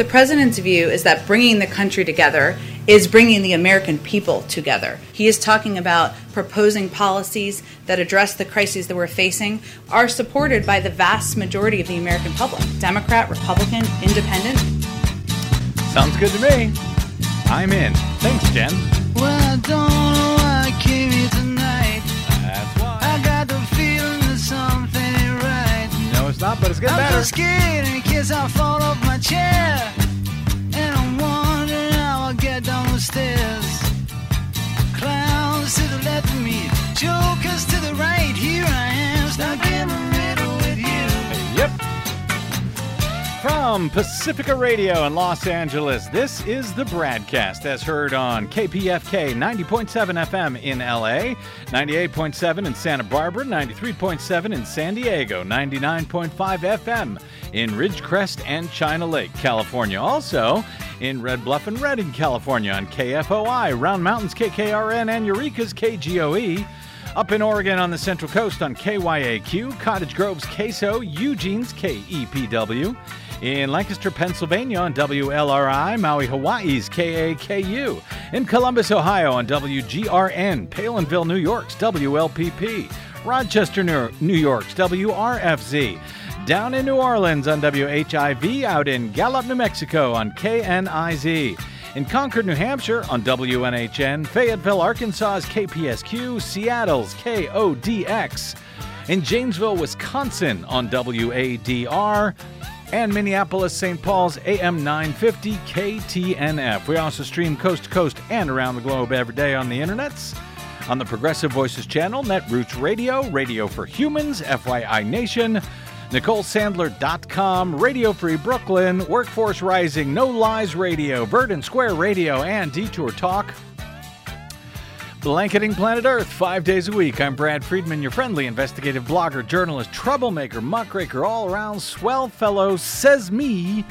The president's view is that bringing the country together is bringing the American people together. He is talking about proposing policies that address the crises that we're facing, are supported by the vast majority of the American public Democrat, Republican, Independent. Sounds good to me. I'm in. Thanks, Jen. Well, I don't know why I came here tonight. That's why. I got the feeling that something ain't right. No, it's not, but it's getting I'm better. Stairs. Clowns to the left of me, jokers to the right. Here I am, stuck in the middle From Pacifica Radio in Los Angeles, this is the BradCast as heard on KPFK 90.7 FM in LA, 98.7 in Santa Barbara, 93.7 in San Diego, 99.5 FM in Ridgecrest and China Lake, California. Also in Red Bluff and Redding, California on KFOI, Round Mountains KKRN, and Eureka's KGOE. Up in Oregon on the Central Coast on KYAQ, Cottage Grove's KSO, Eugene's KEPW. In Lancaster, Pennsylvania on WLRI, Maui, Hawaii's KAKU. In Columbus, Ohio on WGRN, Palenville, New York's WLPP. Rochester, New York's WRFZ. Down in New Orleans on WHIV, out in Gallup, New Mexico on KNIZ. In Concord, New Hampshire on WNHN, Fayetteville, Arkansas's KPSQ, Seattle's KODX. In Janesville, Wisconsin on WADR, and Minneapolis, St. Paul's AM 950 KTNF. We also stream coast to coast and around the globe every day on the internets. On the Progressive Voices channel, Netroots Radio, Radio for Humans, FYI Nation, NicoleSandler.com, Radio Free Brooklyn, Workforce Rising, No Lies Radio, Verdant Square Radio, and Detour Talk. Blanketing Planet Earth five days a week. I'm Brad Friedman, your friendly investigative blogger, journalist, troublemaker, muckraker, all around swell fellow, says me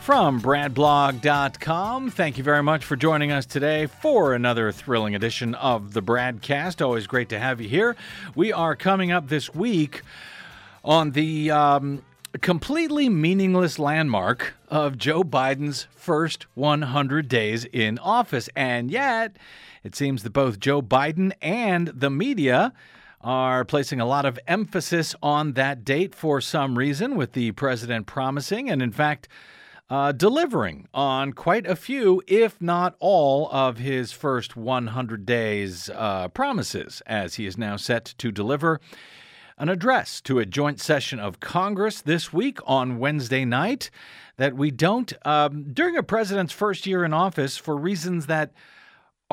from BradBlog.com. Thank you very much for joining us today for another thrilling edition of the Bradcast. Always great to have you here. We are coming up this week on the um, completely meaningless landmark of Joe Biden's first 100 days in office. And yet, it seems that both Joe Biden and the media are placing a lot of emphasis on that date for some reason, with the president promising and, in fact, uh, delivering on quite a few, if not all, of his first 100 days uh, promises, as he is now set to deliver an address to a joint session of Congress this week on Wednesday night that we don't, um, during a president's first year in office, for reasons that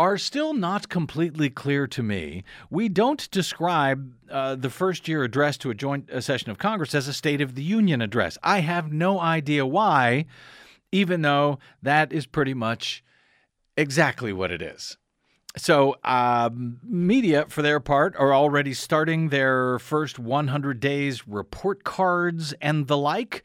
are still not completely clear to me. We don't describe uh, the first year address to a joint uh, session of Congress as a State of the Union address. I have no idea why, even though that is pretty much exactly what it is. So, um, media, for their part, are already starting their first 100 days report cards and the like.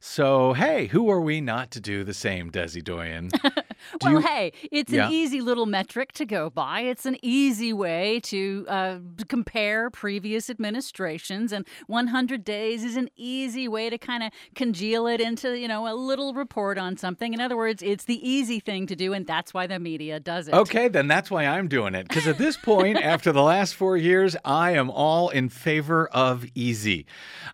So, hey, who are we not to do the same, Desi Doyen? well, you- hey, it's Yeah. an easy little metric to go by. It's an easy way to uh, compare previous administrations, and 100 days is an easy way to kind of congeal it into, you know, a little report on something. In other words, it's the easy thing to do, and that's why the media does it. Okay, then that's why I'm doing it. Because at this point, after the last four years, I am all in favor of easy.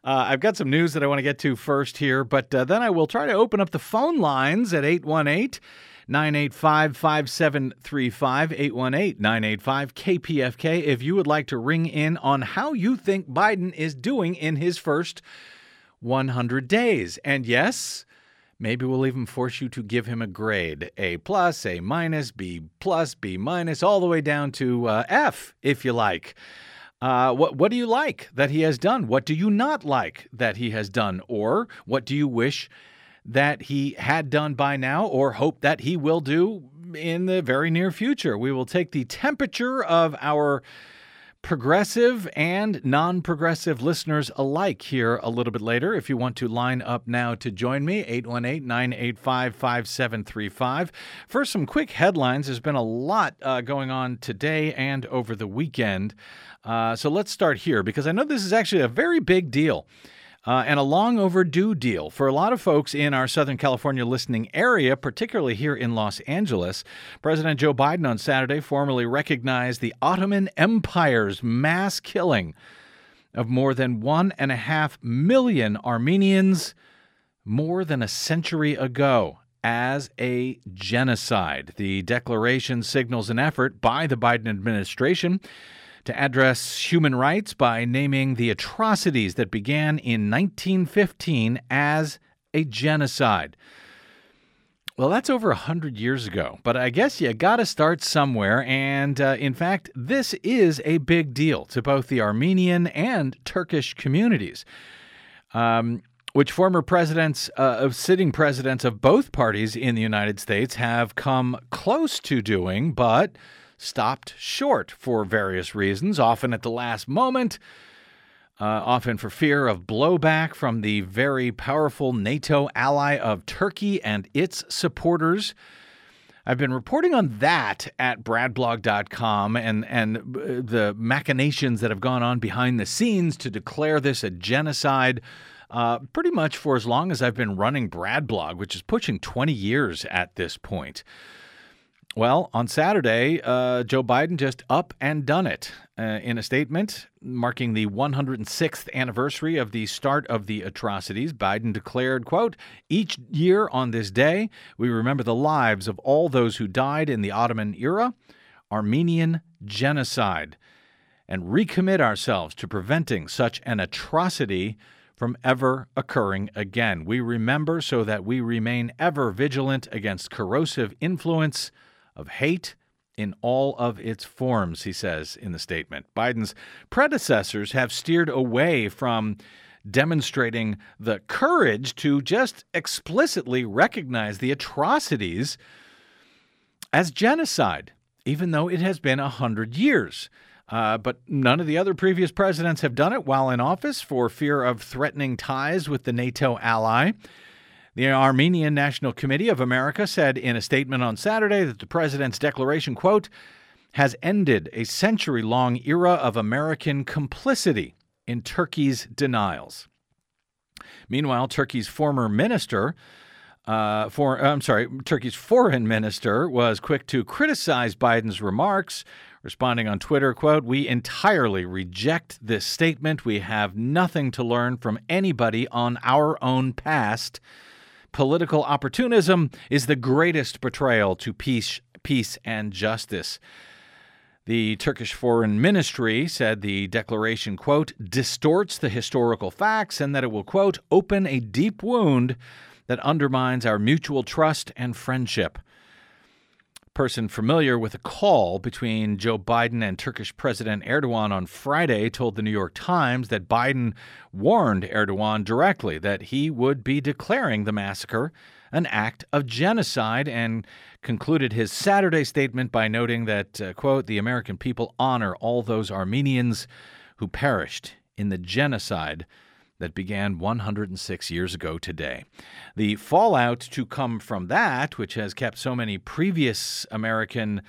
Uh, I've got some news that I want to get to first here, but uh, then I will try to open up the phone lines at 818 985 5735. 818 985 KPFK. If you would like to ring in on how you think Biden is doing in his first 100 days. And yes, Maybe we'll even force you to give him a grade A plus, A minus, B plus, B minus, all the way down to uh, F, if you like. Uh, what what do you like that he has done? What do you not like that he has done? Or what do you wish that he had done by now, or hope that he will do in the very near future? We will take the temperature of our progressive and non progressive listeners alike here a little bit later. If you want to line up now to join me, 818 985 5735. First, some quick headlines. There's been a lot uh, going on today and over the weekend. Uh, so let's start here because I know this is actually a very big deal. Uh, and a long overdue deal for a lot of folks in our Southern California listening area, particularly here in Los Angeles. President Joe Biden on Saturday formally recognized the Ottoman Empire's mass killing of more than one and a half million Armenians more than a century ago as a genocide. The declaration signals an effort by the Biden administration to address human rights by naming the atrocities that began in 1915 as a genocide. Well, that's over 100 years ago, but I guess you got to start somewhere. And uh, in fact, this is a big deal to both the Armenian and Turkish communities, um, which former presidents, uh, of sitting presidents of both parties in the United States have come close to doing, but stopped short for various reasons, often at the last moment, uh, often for fear of blowback from the very powerful NATO ally of Turkey and its supporters. I've been reporting on that at bradblog.com and, and uh, the machinations that have gone on behind the scenes to declare this a genocide. Uh, pretty much for as long as I've been running Bradblog, which is pushing 20 years at this point. Well, on Saturday, uh, Joe Biden just up and done it uh, in a statement marking the 106th anniversary of the start of the atrocities. Biden declared, quote, "Each year on this day, we remember the lives of all those who died in the Ottoman era, Armenian genocide, and recommit ourselves to preventing such an atrocity from ever occurring again. We remember so that we remain ever vigilant against corrosive influence." Of hate in all of its forms, he says in the statement. Biden's predecessors have steered away from demonstrating the courage to just explicitly recognize the atrocities as genocide, even though it has been a hundred years. Uh, but none of the other previous presidents have done it while in office for fear of threatening ties with the NATO ally. The Armenian National Committee of America said in a statement on Saturday that the president's declaration, quote, has ended a century long era of American complicity in Turkey's denials. Meanwhile, Turkey's former minister, uh, for I'm sorry, Turkey's foreign minister was quick to criticize Biden's remarks, responding on Twitter, quote, "We entirely reject this statement. We have nothing to learn from anybody on our own past." Political opportunism is the greatest betrayal to peace, peace and justice. The Turkish Foreign Ministry said the declaration, quote, distorts the historical facts and that it will, quote, open a deep wound that undermines our mutual trust and friendship person familiar with a call between Joe Biden and Turkish President Erdogan on Friday told the New York Times that Biden warned Erdogan directly that he would be declaring the massacre an act of genocide and concluded his Saturday statement by noting that, uh, quote, the American people honor all those Armenians who perished in the genocide that began 106 years ago today. The fallout to come from that, which has kept so many previous American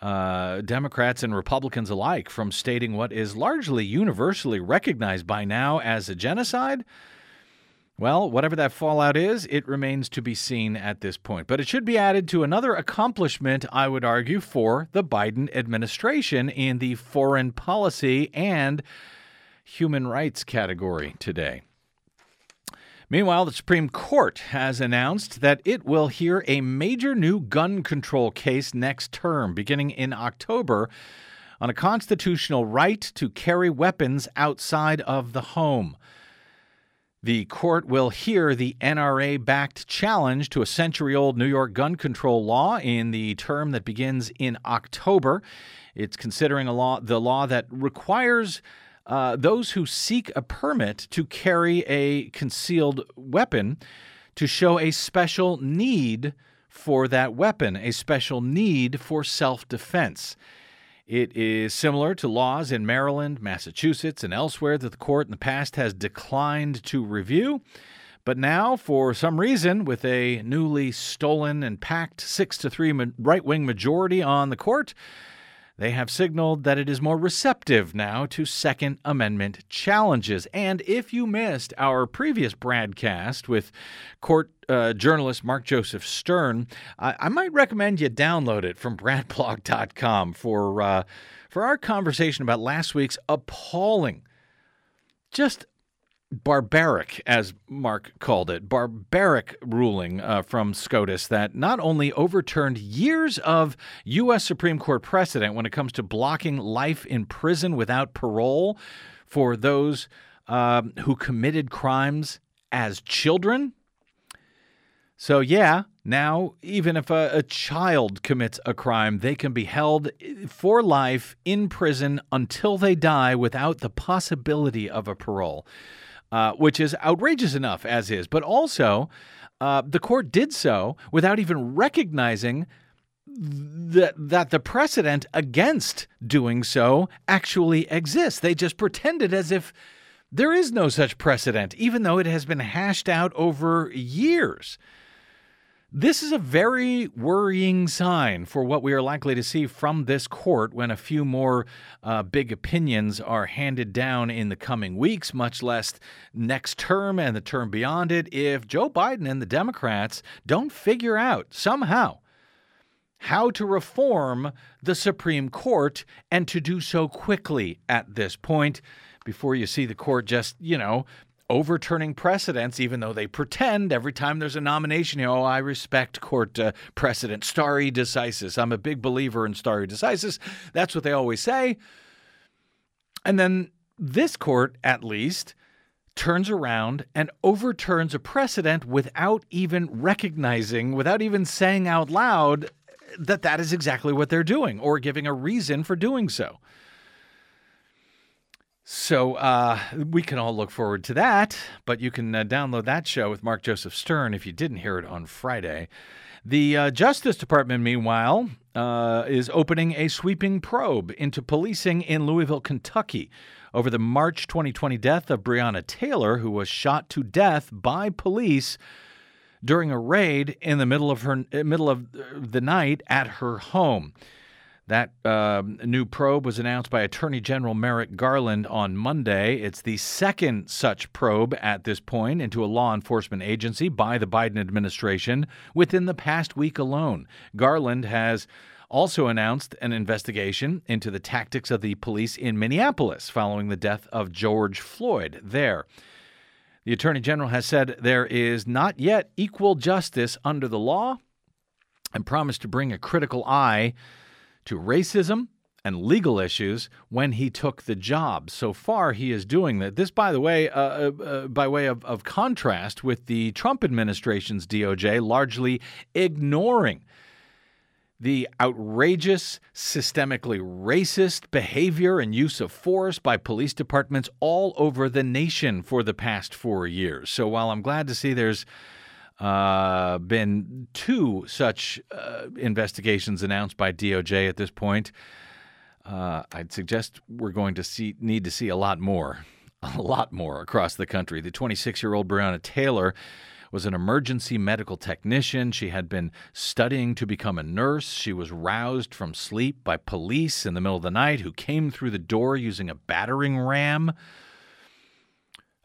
uh, Democrats and Republicans alike from stating what is largely universally recognized by now as a genocide. Well, whatever that fallout is, it remains to be seen at this point. But it should be added to another accomplishment, I would argue, for the Biden administration in the foreign policy and human rights category today. Meanwhile, the Supreme Court has announced that it will hear a major new gun control case next term, beginning in October, on a constitutional right to carry weapons outside of the home. The court will hear the NRA backed challenge to a century old New York gun control law in the term that begins in October. It's considering a law, the law that requires uh, those who seek a permit to carry a concealed weapon to show a special need for that weapon, a special need for self defense. It is similar to laws in Maryland, Massachusetts, and elsewhere that the court in the past has declined to review. But now, for some reason, with a newly stolen and packed 6 to 3 right wing majority on the court, they have signaled that it is more receptive now to Second Amendment challenges. And if you missed our previous broadcast with court uh, journalist Mark Joseph Stern, I, I, might recommend you download it from bradblog.com for, uh, for our conversation about last week's appalling, just barbaric, as Mark called it, barbaric ruling uh, from SCOTUS that not only overturned years of U.S. Supreme Court precedent when it comes to blocking life in prison without parole for those uh, who committed crimes as children. So, yeah, now even if a, a child commits a crime, they can be held for life in prison until they die without the possibility of a parole uh, which is outrageous enough as is. But also, uh, the court did so without even recognizing that that the precedent against doing so actually exists. They just pretended as if there is no such precedent, even though it has been hashed out over years. This is a very worrying sign for what we are likely to see from this court when a few more uh, big opinions are handed down in the coming weeks, much less next term and the term beyond it, if Joe Biden and the Democrats don't figure out somehow how to reform the Supreme Court and to do so quickly at this point. Before you see the court just, you know, overturning precedents, even though they pretend every time there's a nomination, you know, oh, I respect court uh, precedent, stare decisis. I'm a big believer in stare decisis. That's what they always say. And then this court, at least, turns around and overturns a precedent without even recognizing, without even saying out loud that that is exactly what they're doing or giving a reason for doing so. So uh, we can all look forward to that, but you can uh, download that show with Mark Joseph Stern if you didn't hear it on Friday. The uh, Justice Department, meanwhile, uh, is opening a sweeping probe into policing in Louisville, Kentucky, over the March 2020 death of Breonna Taylor, who was shot to death by police during a raid in the middle of her middle of the night at her home. That uh, new probe was announced by Attorney General Merrick Garland on Monday. It's the second such probe at this point into a law enforcement agency by the Biden administration within the past week alone. Garland has also announced an investigation into the tactics of the police in Minneapolis following the death of George Floyd there. The Attorney General has said there is not yet equal justice under the law and promised to bring a critical eye to racism and legal issues when he took the job. So far, he is doing that. This, by the way, uh, uh, uh by way of, of contrast with the Trump administration's DOJ largely ignoring the outrageous, systemically racist behavior and use of force by police departments all over the nation for the past four years. So while I'm glad to see there's uh, been two such uh, investigations announced by DOJ at this point. Uh, I'd suggest we're going to see need to see a lot more, a lot more across the country. The 26 year old Breonna Taylor was an emergency medical technician. She had been studying to become a nurse. She was roused from sleep by police in the middle of the night who came through the door using a battering ram.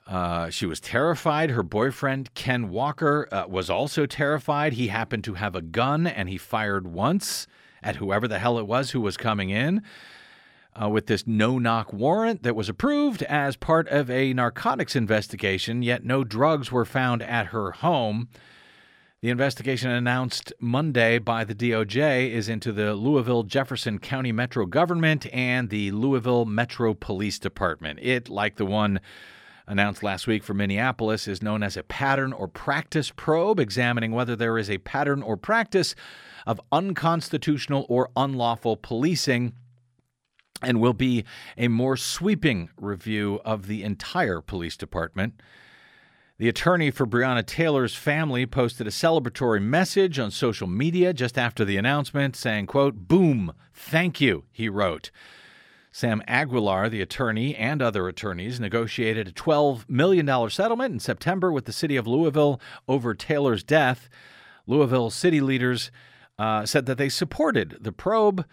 Uh, she was terrified. Her boyfriend, Ken Walker, uh, was also terrified. He happened to have a gun and he fired once at whoever the hell it was who was coming in. Uh, with this no knock warrant that was approved as part of a narcotics investigation, yet no drugs were found at her home. The investigation announced Monday by the DOJ is into the Louisville Jefferson County Metro government and the Louisville Metro Police Department. It, like the one announced last week for Minneapolis is known as a pattern or practice probe, examining whether there is a pattern or practice of unconstitutional or unlawful policing and will be a more sweeping review of the entire police department. The attorney for Breonna Taylor's family posted a celebratory message on social media just after the announcement saying, quote, "Boom, thank you," he wrote. Sam Aguiar, the attorney, and other attorneys negotiated a $12 million settlement in September with the city of Louisville over Taylor's death. Louisville city leaders uh, said that they supported the probe.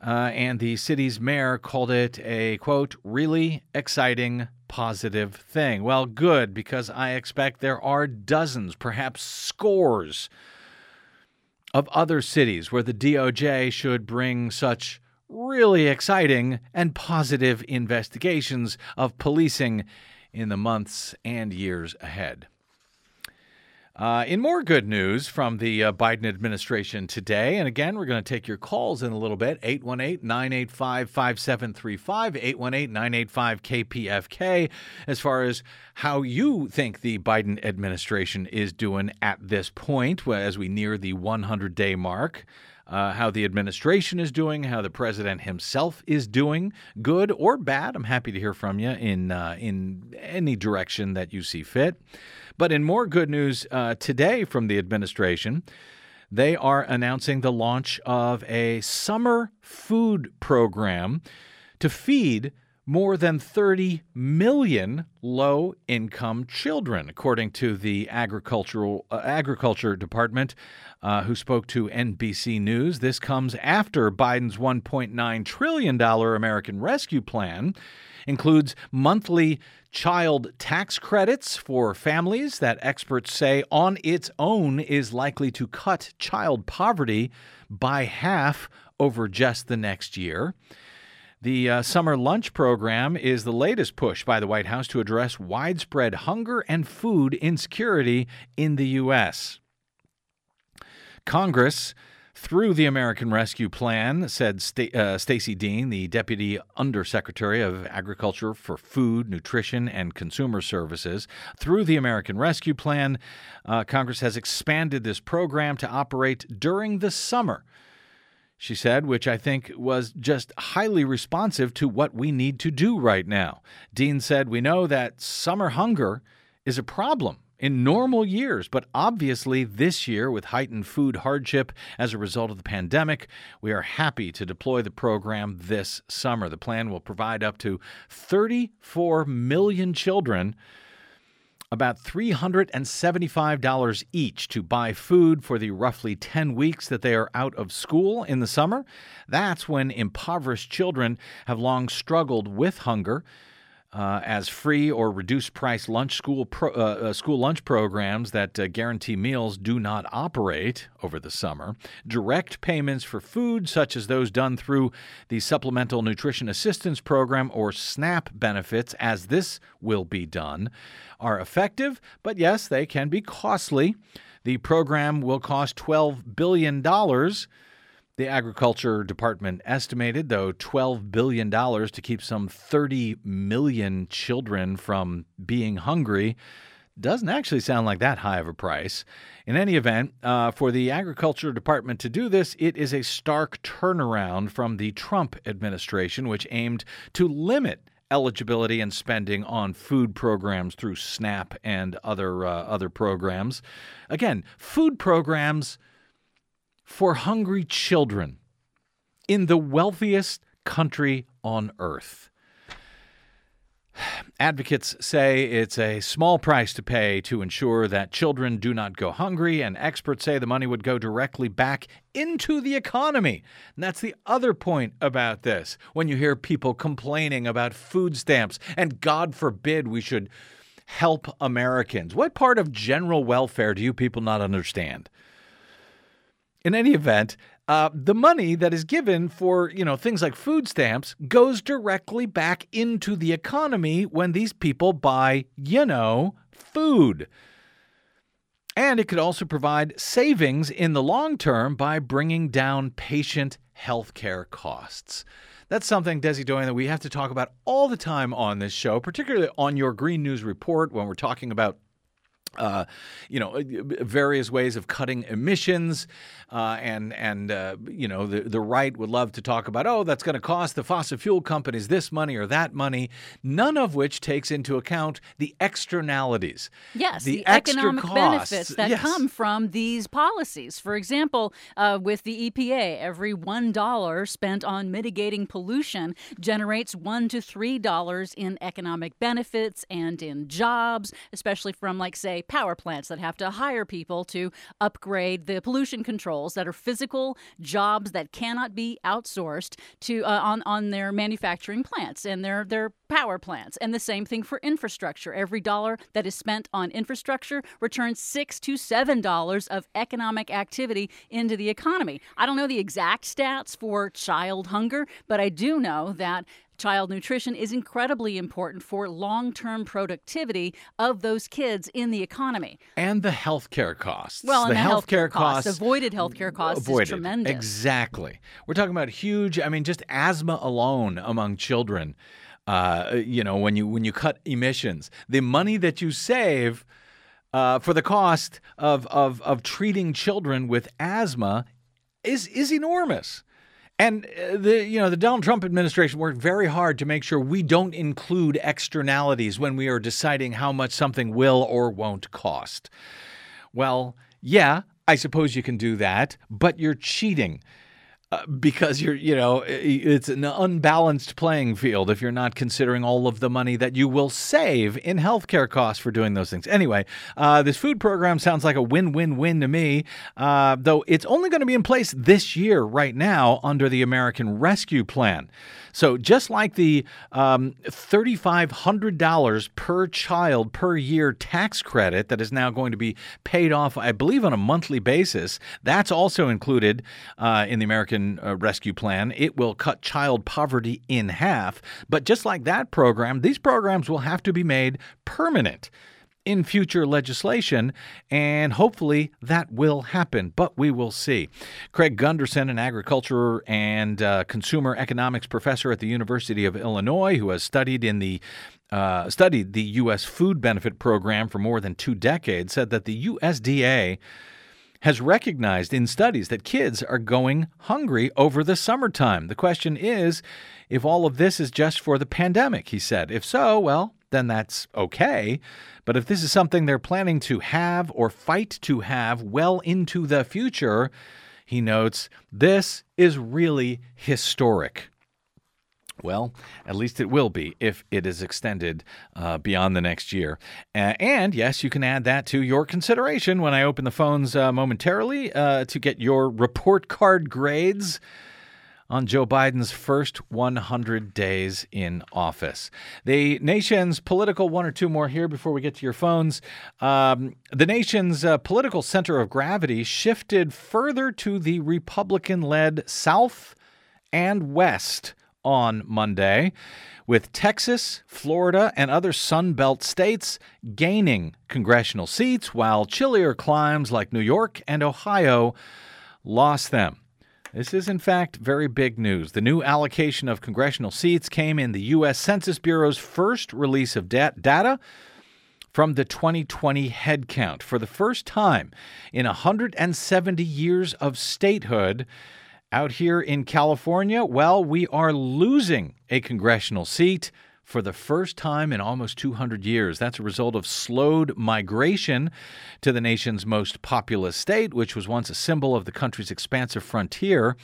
Uh, and the city's mayor called it a quote, really exciting, positive thing. Well, good, because I expect there are dozens, perhaps scores of other cities where the DOJ should bring such really exciting and positive investigations of policing in the months and years ahead. Uh, in more good news from the uh, Biden administration today, and again, we're going to take your calls in a little bit 818 985 5735, 818 985 KPFK, as far as how you think the Biden administration is doing at this point as we near the 100 day mark. Uh, how the administration is doing, how the president himself is doing, good or bad. I'm happy to hear from you in uh, in any direction that you see fit. But in more good news uh, today from the administration, they are announcing the launch of a summer food program to feed more than 30 million low income children, according to the agricultural uh, agriculture department, uh, who spoke to NBC News. This comes after Biden's 1.9 trillion dollar American Rescue Plan includes monthly child tax credits for families that experts say on its own is likely to cut child poverty by half over just the next year. The uh, summer lunch program is the latest push by the White House to address widespread hunger and food insecurity in the U.S. Congress, through the American Rescue Plan, said St- uh, Stacy Dean, the Deputy Undersecretary of Agriculture for Food, Nutrition, and Consumer Services, through the American Rescue Plan, uh, Congress has expanded this program to operate during the summer she said, which I think was just highly responsive to what we need to do right now. Dean said, We know that summer hunger is a problem in normal years, but obviously this year, with heightened food hardship as a result of the pandemic, we are happy to deploy the program this summer. The plan will provide up to 34 million children about $375 each to buy food for the roughly 10 weeks that they are out of school in the summer. That's when impoverished children have long struggled with hunger uh, as free or reduced price lunch school pro, uh, uh, school lunch programs that uh, guarantee meals do not operate over the summer. Direct payments for food, such as those done through the Supplemental Nutrition Assistance Program or SNAP benefits, as this will be done, are effective, but yes, they can be costly. The program will cost $12 billion the Agriculture Department estimated, though, $12 billion to keep some 30 million children from being hungry doesn't actually sound like that high of a price. In any event, uh, for the Agriculture Department to do this, it is a stark turnaround from the Trump administration, which aimed to limit eligibility and spending on food programs through SNAP and other uh, other programs. Again, food programs for hungry children in the wealthiest country on earth. Advocates say it's a small price to pay to ensure that children do not go hungry, and experts say the money would go directly back into the economy. And that's the other point about this. When you hear people complaining about food stamps, and God forbid we should help Americans, what part of general welfare do you people not understand? In any event, uh, the money that is given for you know things like food stamps goes directly back into the economy when these people buy you know food. And it could also provide savings in the long term by bringing down patient health care costs. That's something, Desi Doyen, that we have to talk about all the time on this show, particularly on your Green News Report when we're talking about uh, you know, various ways of cutting emissions, uh, and and uh, you know the the right would love to talk about oh that's going to cost the fossil fuel companies this money or that money, none of which takes into account the externalities. Yes, the, the economic costs. benefits that yes. come from these policies. For example, uh, with the EPA, every one dollar spent on mitigating pollution generates one to three dollars in economic benefits and in jobs, especially from like say power plants that have to hire people to upgrade the pollution controls that are physical jobs that cannot be outsourced to uh, on on their manufacturing plants and their their power plants. And the same thing for infrastructure. Every dollar that is spent on infrastructure returns six to seven dollars of economic activity into the economy. I don't know the exact stats for child hunger, but I do know that child nutrition is incredibly important for long term productivity of those kids in the economy. And the healthcare costs. Well, and the, the healthcare healthcare costs, costs avoided healthcare costs avoided. is tremendous. Exactly. We're talking about huge. I mean, just asthma alone among children. Uh, you know, when you when you cut emissions, the money that you save uh, for the cost of, of of treating children with asthma is is enormous. And uh, the you know the Donald Trump administration worked very hard to make sure we don't include externalities when we are deciding how much something will or won't cost. Well, yeah, I suppose you can do that, but you're cheating. Uh, because you're, you know, it's an unbalanced playing field if you're not considering all of the money that you will save in healthcare costs for doing those things. Anyway, uh, this food program sounds like a win win win to me, uh, though it's only going to be in place this year, right now, under the American Rescue Plan. So just like the um, $3,500 per child per year tax credit that is now going to be paid off, I believe, on a monthly basis, that's also included uh, in the American uh, Rescue Plan. It will cut child poverty in half. But just like that program, these programs will have to be made permanent in future legislation, and hopefully that will happen, but we will see. Craig Gundersen, an agriculture and uh, consumer economics professor at the University of Illinois, who has studied in the uh, studied the U.S. Food Benefit Program for more than two decades, said that the USDA has recognized in studies that kids are going hungry over the summertime. The question is if all of this is just for the pandemic, he said. If so, well, then that's okay. But if this is something they're planning to have or fight to have well into the future, he notes, this is really historic. Well, at least it will be if it is extended uh, beyond the next year. Uh, and yes, you can add that to your consideration when I open the phones uh, momentarily uh, to get your report card grades on Joe Biden's first 100 days in office. The nation's political, one or two more here before we get to your phones. Um, the nation's uh, political center of gravity shifted further to the Republican led South and West on Monday, with Texas, Florida, and other Sun Belt states gaining congressional seats, while chillier climes like New York and Ohio lost them. This is, in fact, very big news. The new allocation of congressional seats came in the U.S. Census Bureau's first release of dat- data from the 2020 head count. For the first time in 170 years of statehood, out here in California, well, we are losing a congressional seat for the first time in almost 200 years. That's a result of slowed migration to the nation's most populous state, which was once a symbol of the country's expansive frontier.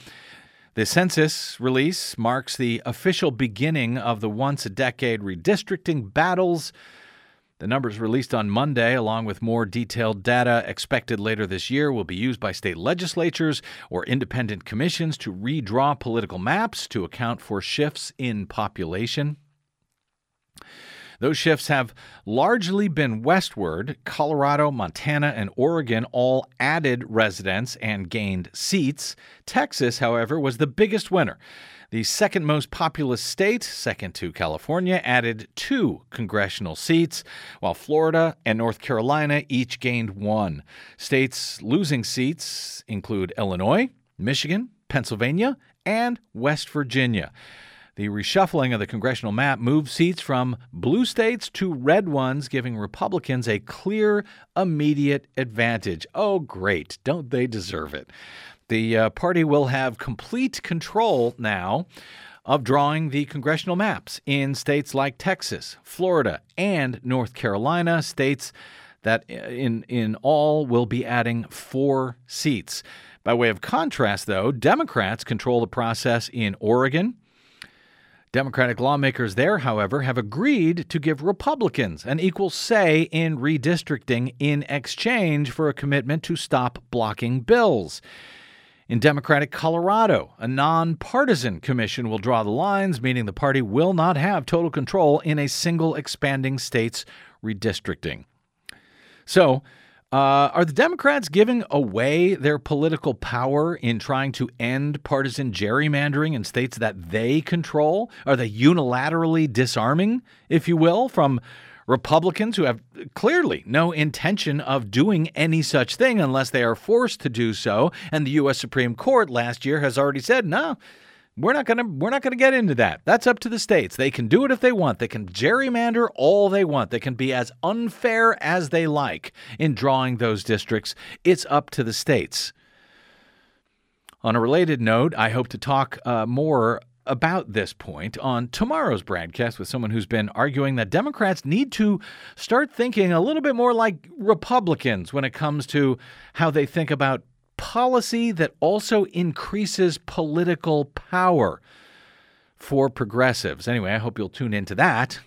The census release marks the official beginning of the once a decade redistricting battles. The numbers released on Monday, along with more detailed data expected later this year, will be used by state legislatures or independent commissions to redraw political maps to account for shifts in population. Those shifts have largely been westward. Colorado, Montana, and Oregon all added residents and gained seats. Texas, however, was the biggest winner. The second most populous state, second to California, added two congressional seats, while Florida and North Carolina each gained one. States losing seats include Illinois, Michigan, Pennsylvania, and West Virginia. The reshuffling of the congressional map moved seats from blue states to red ones, giving Republicans a clear, immediate advantage. Oh, great. Don't they deserve it? The uh, party will have complete control now of drawing the congressional maps in states like Texas, Florida, and North Carolina, states that uh, in, in all will be adding four seats. By way of contrast, though, Democrats control the process in Oregon, Democratic lawmakers there, however, have agreed to give Republicans an equal say in redistricting in exchange for a commitment to stop blocking bills. In Democratic Colorado, a nonpartisan commission will draw the lines, meaning the party will not have total control in a single expanding state's redistricting. So, uh, are the Democrats giving away their political power in trying to end partisan gerrymandering in states that they control? Are they unilaterally disarming, if you will, from Republicans who have clearly no intention of doing any such thing unless they are forced to do so? And the U.S. Supreme Court last year has already said, no, we're not to we're not to get into that. That's up to the states. They can do it if they want. They can gerrymander all they want. They can be as unfair as they like in drawing those districts. It's up to the states. On a related note, I hope to talk uh, more about this point on tomorrow's broadcast with someone who's been arguing that Democrats need to start thinking a little bit more like Republicans when it comes to how they think about policy that also increases political power for progressives. Anyway, I hope you'll tune into that.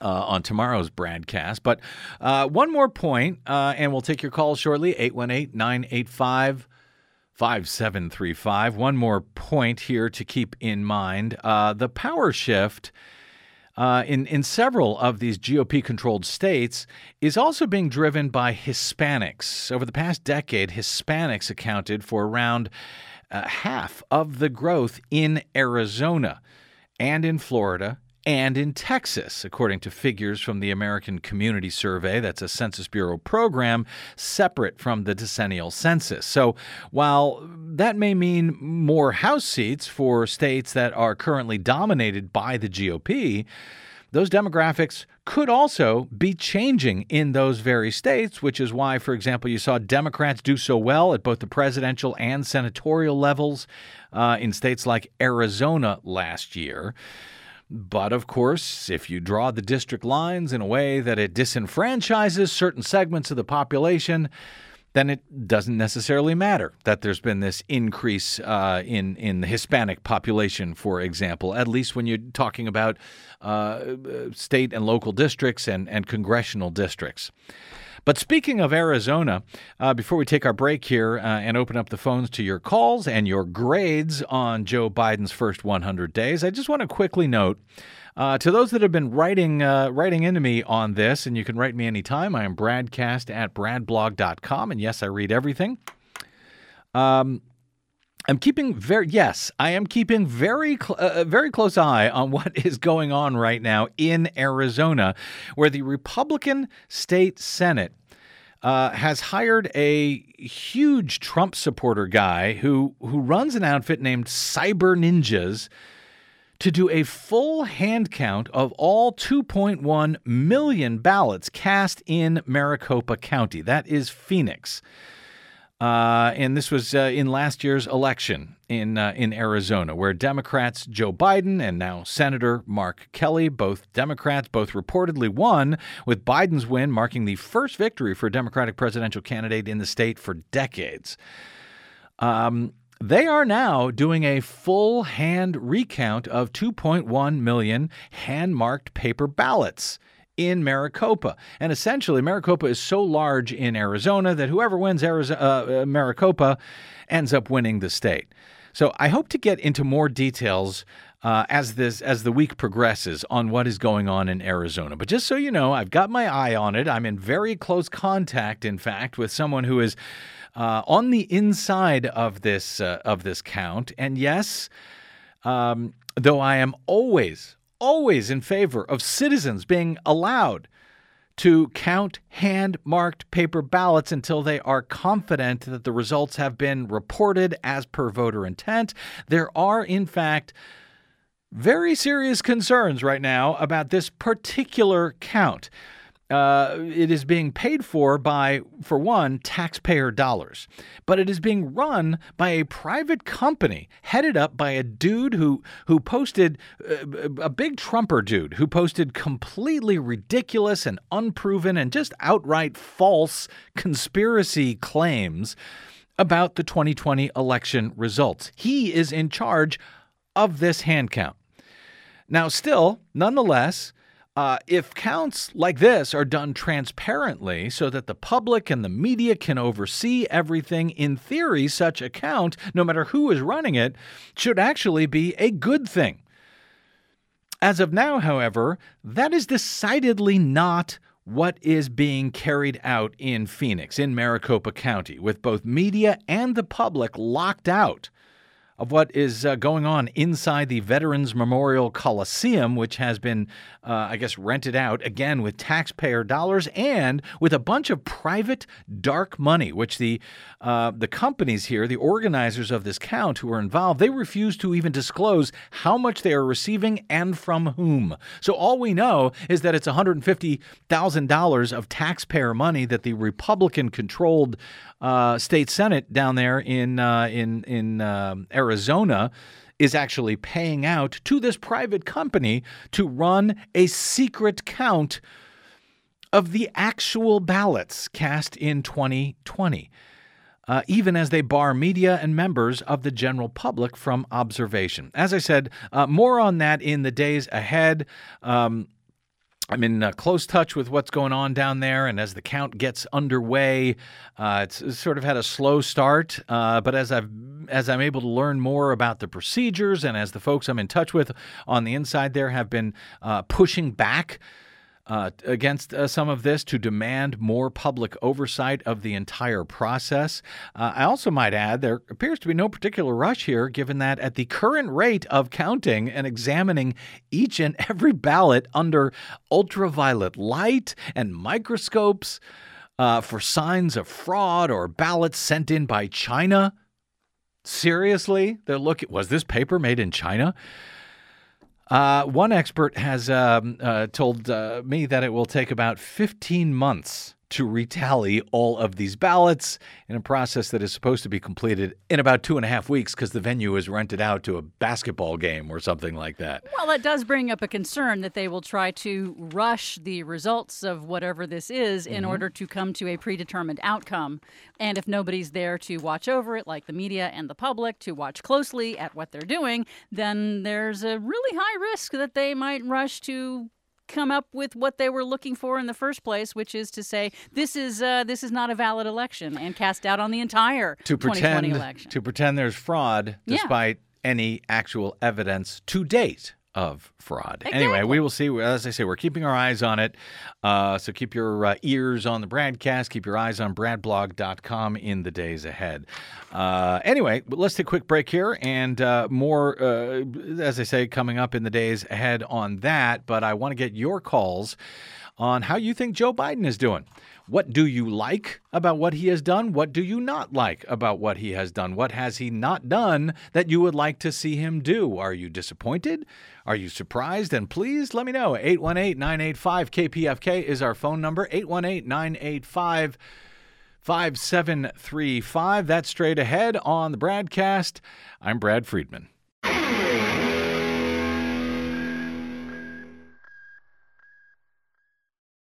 Uh, on tomorrow's broadcast. But uh, one more point, uh, and we'll take your calls shortly 818 985 5735. One more point here to keep in mind uh, the power shift uh, in, in several of these GOP controlled states is also being driven by Hispanics. Over the past decade, Hispanics accounted for around uh, half of the growth in Arizona and in Florida and in Texas, according to figures from the American Community Survey. That's a Census Bureau program separate from the decennial census. So while that may mean more House seats for states that are currently dominated by the GOP, those demographics could also be changing in those very states, which is why, for example, you saw Democrats do so well at both the presidential and senatorial levels uh, in states like Arizona last year. But of course, if you draw the district lines in a way that it disenfranchises certain segments of the population, then it doesn't necessarily matter that there's been this increase uh, in in the Hispanic population, for example. At least when you're talking about uh, state and local districts and and congressional districts. But speaking of Arizona, uh, before we take our break here uh, and open up the phones to your calls and your grades on Joe Biden's first 100 days, I just want to quickly note. Uh, to those that have been writing uh, writing into me on this, and you can write me anytime, I am bradcast at bradblog.com. And yes, I read everything. Um, I'm keeping very yes, I am keeping very cl- uh, very close eye on what is going on right now in Arizona, where the Republican state senate uh, has hired a huge Trump supporter guy who who runs an outfit named Cyber Ninjas to do a full hand count of all 2.1 million ballots cast in Maricopa County. That is Phoenix. Uh, and this was uh, in last year's election in uh, in Arizona, where Democrats Joe Biden and now Senator Mark Kelly, both Democrats, both reportedly won, with Biden's win marking the first victory for a Democratic presidential candidate in the state for decades. Um, they are now doing a full hand recount of 2.1 million hand marked paper ballots in Maricopa. And essentially, Maricopa is so large in Arizona that whoever wins Arizona, uh, uh, Maricopa ends up winning the state. So I hope to get into more details uh, as this as the week progresses on what is going on in Arizona. But just so you know, I've got my eye on it. I'm in very close contact, in fact, with someone who is uh, on the inside of this uh, of this count. And yes, um, though I am always always in favor of citizens being allowed to count hand marked paper ballots until they are confident that the results have been reported as per voter intent. There are, in fact, very serious concerns right now about this particular count. Uh, it is being paid for by, for one, taxpayer dollars, but it is being run by a private company headed up by a dude who who posted uh, a big Trumper dude who posted completely ridiculous and unproven and just outright false conspiracy claims about the 2020 election results. He is in charge of this hand count. Now, still, nonetheless, uh, if counts like this are done transparently so that the public and the media can oversee everything, in theory, such a count, no matter who is running it, should actually be a good thing. As of now, however, that is decidedly not what is being carried out in Phoenix, in Maricopa County, with both media and the public locked out of what is uh, going on inside the Veterans Memorial Coliseum, which has been, uh, I guess, rented out again with taxpayer dollars and with a bunch of private dark money, which the uh, the companies here, the organizers of this count who are involved, they refuse to even disclose how much they are receiving and from whom. So all we know is that it's $150,000 of taxpayer money that the Republican-controlled uh, state senate down there in uh, in in um, Arizona is actually paying out to this private company to run a secret count of the actual ballots cast in 2020. Uh, even as they bar media and members of the general public from observation. As I said, uh, more on that in the days ahead. Um, I'm in uh, close touch with what's going on down there, and as the count gets underway, uh, it's, sort of had a slow start. Uh, but as I've as I'm able to learn more about the procedures, and as the folks I'm in touch with on the inside there have been uh, pushing back uh, against uh, some of this to demand more public oversight of the entire process. Uh, I also might add there appears to be no particular rush here, given that at the current rate of counting and examining each and every ballot under ultraviolet light and microscopes uh, for signs of fraud or ballots sent in by China. Seriously, they're looking. Was this paper made in China? Uh, one expert has um, uh, told uh, me that it will take about 15 months to retally all of these ballots in a process that is supposed to be completed in about two and a half weeks because the venue is rented out to a basketball game or something like that. Well, that does bring up a concern that they will try to rush the results of whatever this is in mm-hmm. order to come to a predetermined outcome. And if nobody's there to watch over it, like the media and the public, to watch closely at what they're doing, then there's a really high risk that they might rush to come up with what they were looking for in the first place, which is to say this is uh, this is not a valid election and cast doubt on the entire to 2020 pretend, election. To pretend there's fraud despite yeah. any actual evidence to date of fraud. Exactly. Anyway, we will see. As I say, we're keeping our eyes on it. Uh, so keep your uh, ears on the BradCast. Keep your eyes on bradblog.com in the days ahead. Uh, anyway, let's take a quick break here and uh, more, uh, as I say, coming up in the days ahead on that. But I want to get your calls on how you think Joe Biden is doing. What do you like about what he has done? What do you not like about what he has done? What has he not done that you would like to see him do? Are you disappointed? Are you surprised? And please let me know. 818 985 KPFK is our phone number 818 985 5735. That's straight ahead on the BradCast. I'm Brad Friedman.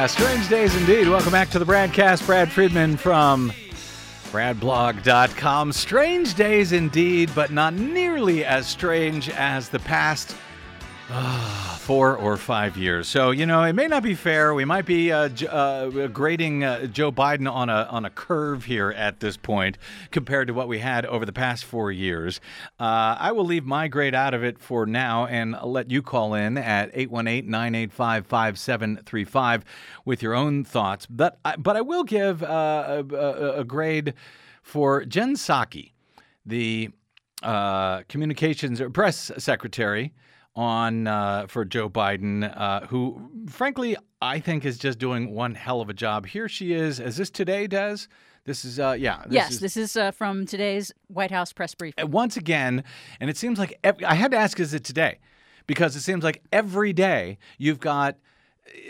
Yeah, strange days indeed. Welcome back to the BradCast. Brad Friedman from bradblog.com. Strange days indeed, but not nearly as strange as the past uh, four or five years. So you know, it may not be fair. We might be uh, uh, grading uh, Joe Biden on a on a curve here at this point compared to what we had over the past four years. Uh, I will leave my grade out of it for now and I'll let you call in at 818-985-5735 with your own thoughts. But I, but I will give uh, a, a, a grade for Jen Psaki, the uh, communications or press secretary on uh, for Joe Biden, uh, who, frankly, I think is just doing one hell of a job. Here she is. Is this today, Des? This is, uh, yeah. This yes, is, this is uh, from today's White House press briefing. uh, once again, and it seems like ev- I had to ask, is it today? Because it seems like every day you've got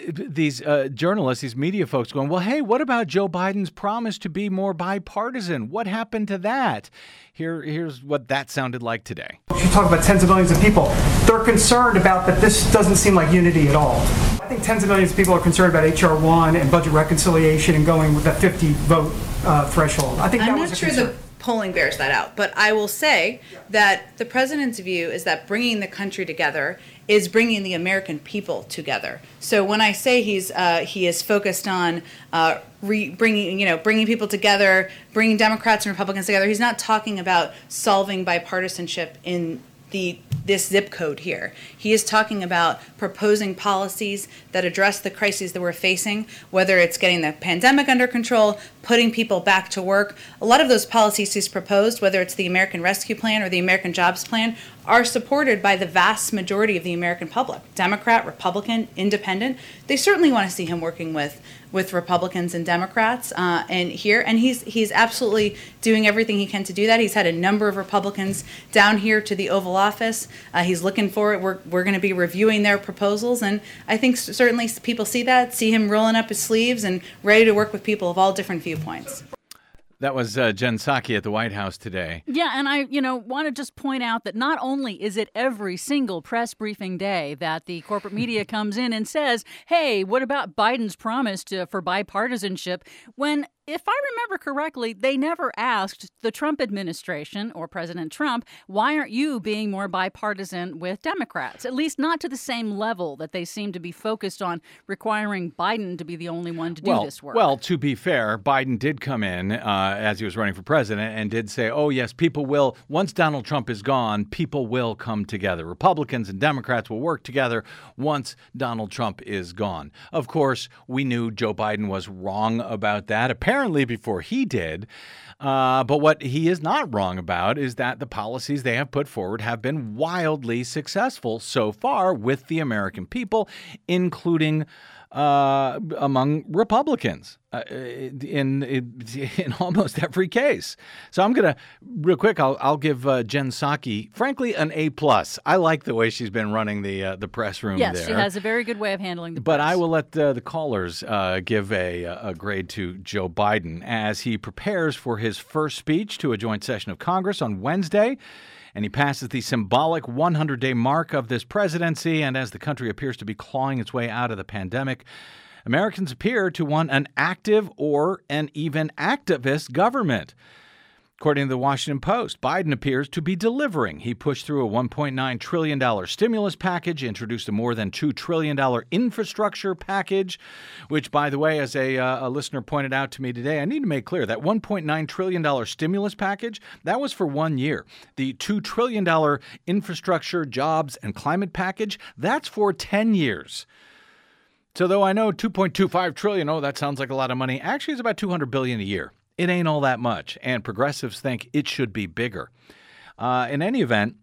these uh, journalists, these media folks going, well, hey, what about Joe Biden's promise to be more bipartisan? What happened to that? Here, here's what that sounded like today. You talk about tens of millions of people. They're concerned about that this doesn't seem like unity at all. I think tens of millions of people are concerned about HR 1 and budget reconciliation and going with the 50 vote uh, threshold. I think I'm was not a sure concern. the polling bears that out, but I will say that the president's view is that bringing the country together is bringing the American people together. So when I say he's uh, he is focused on uh, re- bringing you know bringing people together, bringing Democrats and Republicans together, he's not talking about solving bipartisanship in the this zip code here. He is talking about proposing policies that address the crises that we're facing, whether it's getting the pandemic under control, putting people back to work. A lot of those policies he's proposed, whether it's the American Rescue Plan or the American Jobs Plan, are supported by the vast majority of the American public. Democrat, Republican, Independent. They certainly want to see him working with with Republicans and Democrats uh, and here, and he's he's absolutely doing everything he can to do that. He's had a number of Republicans down here to the Oval Office. Uh, he's looking for it. We're we're going to be reviewing their proposals, and I think certainly people see that, see him rolling up his sleeves and ready to work with people of all different viewpoints. That was uh, Jen Psaki at the White House today. Yeah, and I, you know, want to just point out that not only is it every single press briefing day that the corporate media comes in and says, "Hey, what about Biden's promise to, for bipartisanship?" when if I remember correctly, they never asked the Trump administration or President Trump, why aren't you being more bipartisan with Democrats? At least not to the same level that they seem to be focused on requiring Biden to be the only one to do well, this work. well, to be fair, Biden did come in uh, as he was running for president and did say, "Oh yes, people will. Once Donald Trump is gone, people will come together. Republicans and Democrats will work together once Donald Trump is gone." Of course, we knew Joe Biden was wrong about that. Apparently, before he did. Uh, but what he is not wrong about is that the policies they have put forward have been wildly successful so far with the American people, including uh, among Republicans uh, in, in in almost every case. So I'm gonna real quick. I'll I'll give uh, Jen Psaki, frankly, an A plus. I like the way she's been running the uh, the press room yes, there. she has a very good way of handling the But press. I will let uh, the callers uh, give a, a grade to Joe Biden as he prepares for his first speech to a joint session of Congress on Wednesday. And he passes the symbolic 100 day mark of this presidency. And as the country appears to be clawing its way out of the pandemic, Americans appear to want an active or an even activist government. According to the Washington Post, Biden appears to be delivering. He pushed through a $1.9 trillion stimulus package, introduced a more than $2 trillion infrastructure package, which, by the way, as a, uh, a listener pointed out to me today, I need to make clear that $1.9 trillion stimulus package, that was for one year. The $2 trillion infrastructure, jobs, and climate package, that's for 10 years. So though I know 2.25 trillion, oh, that sounds like a lot of money, actually it's about 200 billion a year. It ain't all that much, and progressives think it should be bigger. Uh, in any event,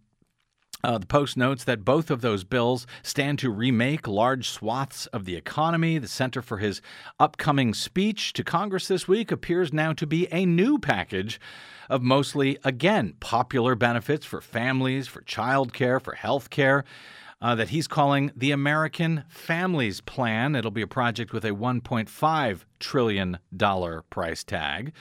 uh, the Post notes that both of those bills stand to remake large swaths of the economy. The center for his upcoming speech to Congress this week appears now to be a new package of mostly, again, popular benefits for families, for childcare, for health care. Uh, that he's calling the American Families Plan. It'll be a project with a $1.5 trillion price tag.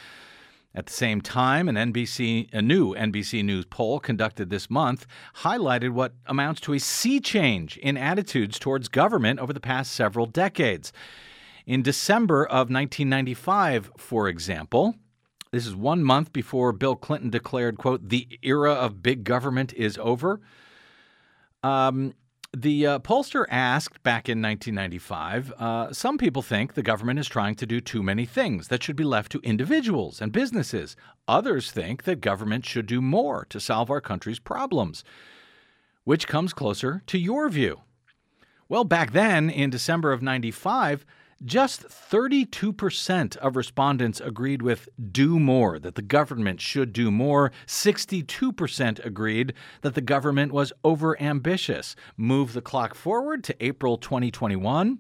At the same time, an NBC, a new NBC News poll conducted this month highlighted what amounts to a sea change in attitudes towards government over the past several decades. In December of 1995, for example, this is one month before Bill Clinton declared, quote, the era of big government is over. Um, the uh, pollster asked back in 1995 uh, some people think the government is trying to do too many things that should be left to individuals and businesses. Others think that government should do more to solve our country's problems. Which comes closer to your view? Well, back then, in December of 95, just 32% of respondents agreed with do more, that the government should do more. 62% agreed that the government was overambitious. Move the clock forward to April 2021.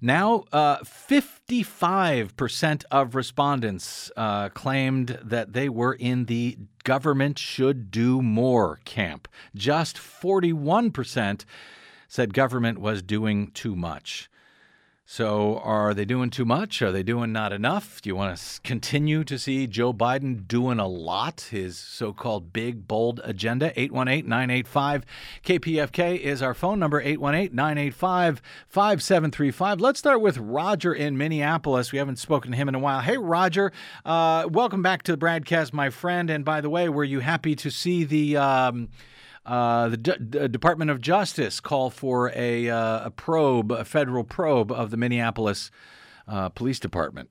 Now, uh, 55% of respondents uh, claimed that they were in the government should do more camp. Just 41% said government was doing too much. So, are they doing too much? Are they doing not enough? Do you want to continue to see Joe Biden doing a lot, his so called big, bold agenda? 818 985 KPFK is our phone number 818 985 5735. Let's start with Roger in Minneapolis. We haven't spoken to him in a while. Hey, Roger, uh, welcome back to the BradCast, my friend. And by the way, were you happy to see the. Um, uh, the D- Department of Justice call for a, uh, a probe, a federal probe of the Minneapolis uh, Police Department.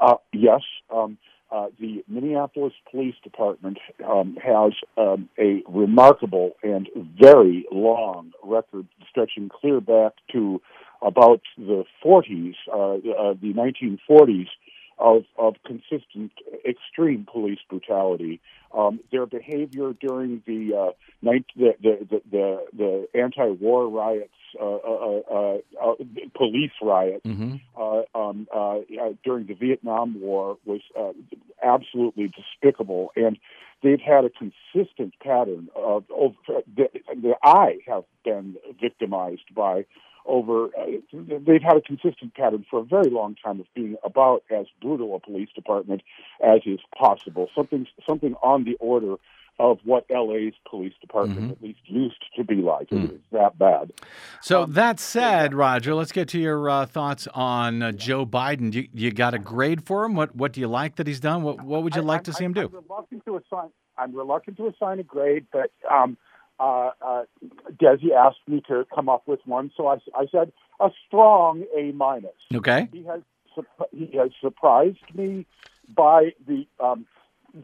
Uh, yes, um, uh, the Minneapolis Police Department um, has um, a remarkable and very long record stretching clear back to about the 40s, uh, the 1940s, of, of consistent extreme police brutality. Um, their behavior during the, uh, the, the, the, the, anti-war riots, uh, uh, uh, uh police riots mm-hmm. um, during the Vietnam War was absolutely despicable, and they've had a consistent pattern of, of the, the I have been victimized by over uh, they've had a consistent pattern for a very long time of being about as brutal a police department as is possible something something on the order of what LA's police department mm-hmm. at least used to be like. Mm. It is that bad. So um, that said, Roger, let's get to your uh, thoughts on uh, Joe Biden. You, you got a grade for him? What what do you like that he's done? What what would you like I, to see him do? I'm reluctant to assign. I'm reluctant to assign a grade, but um, uh, uh, Desi asked me to come up with one, so I, I said a strong A minus. Okay. He has he has surprised me by the um,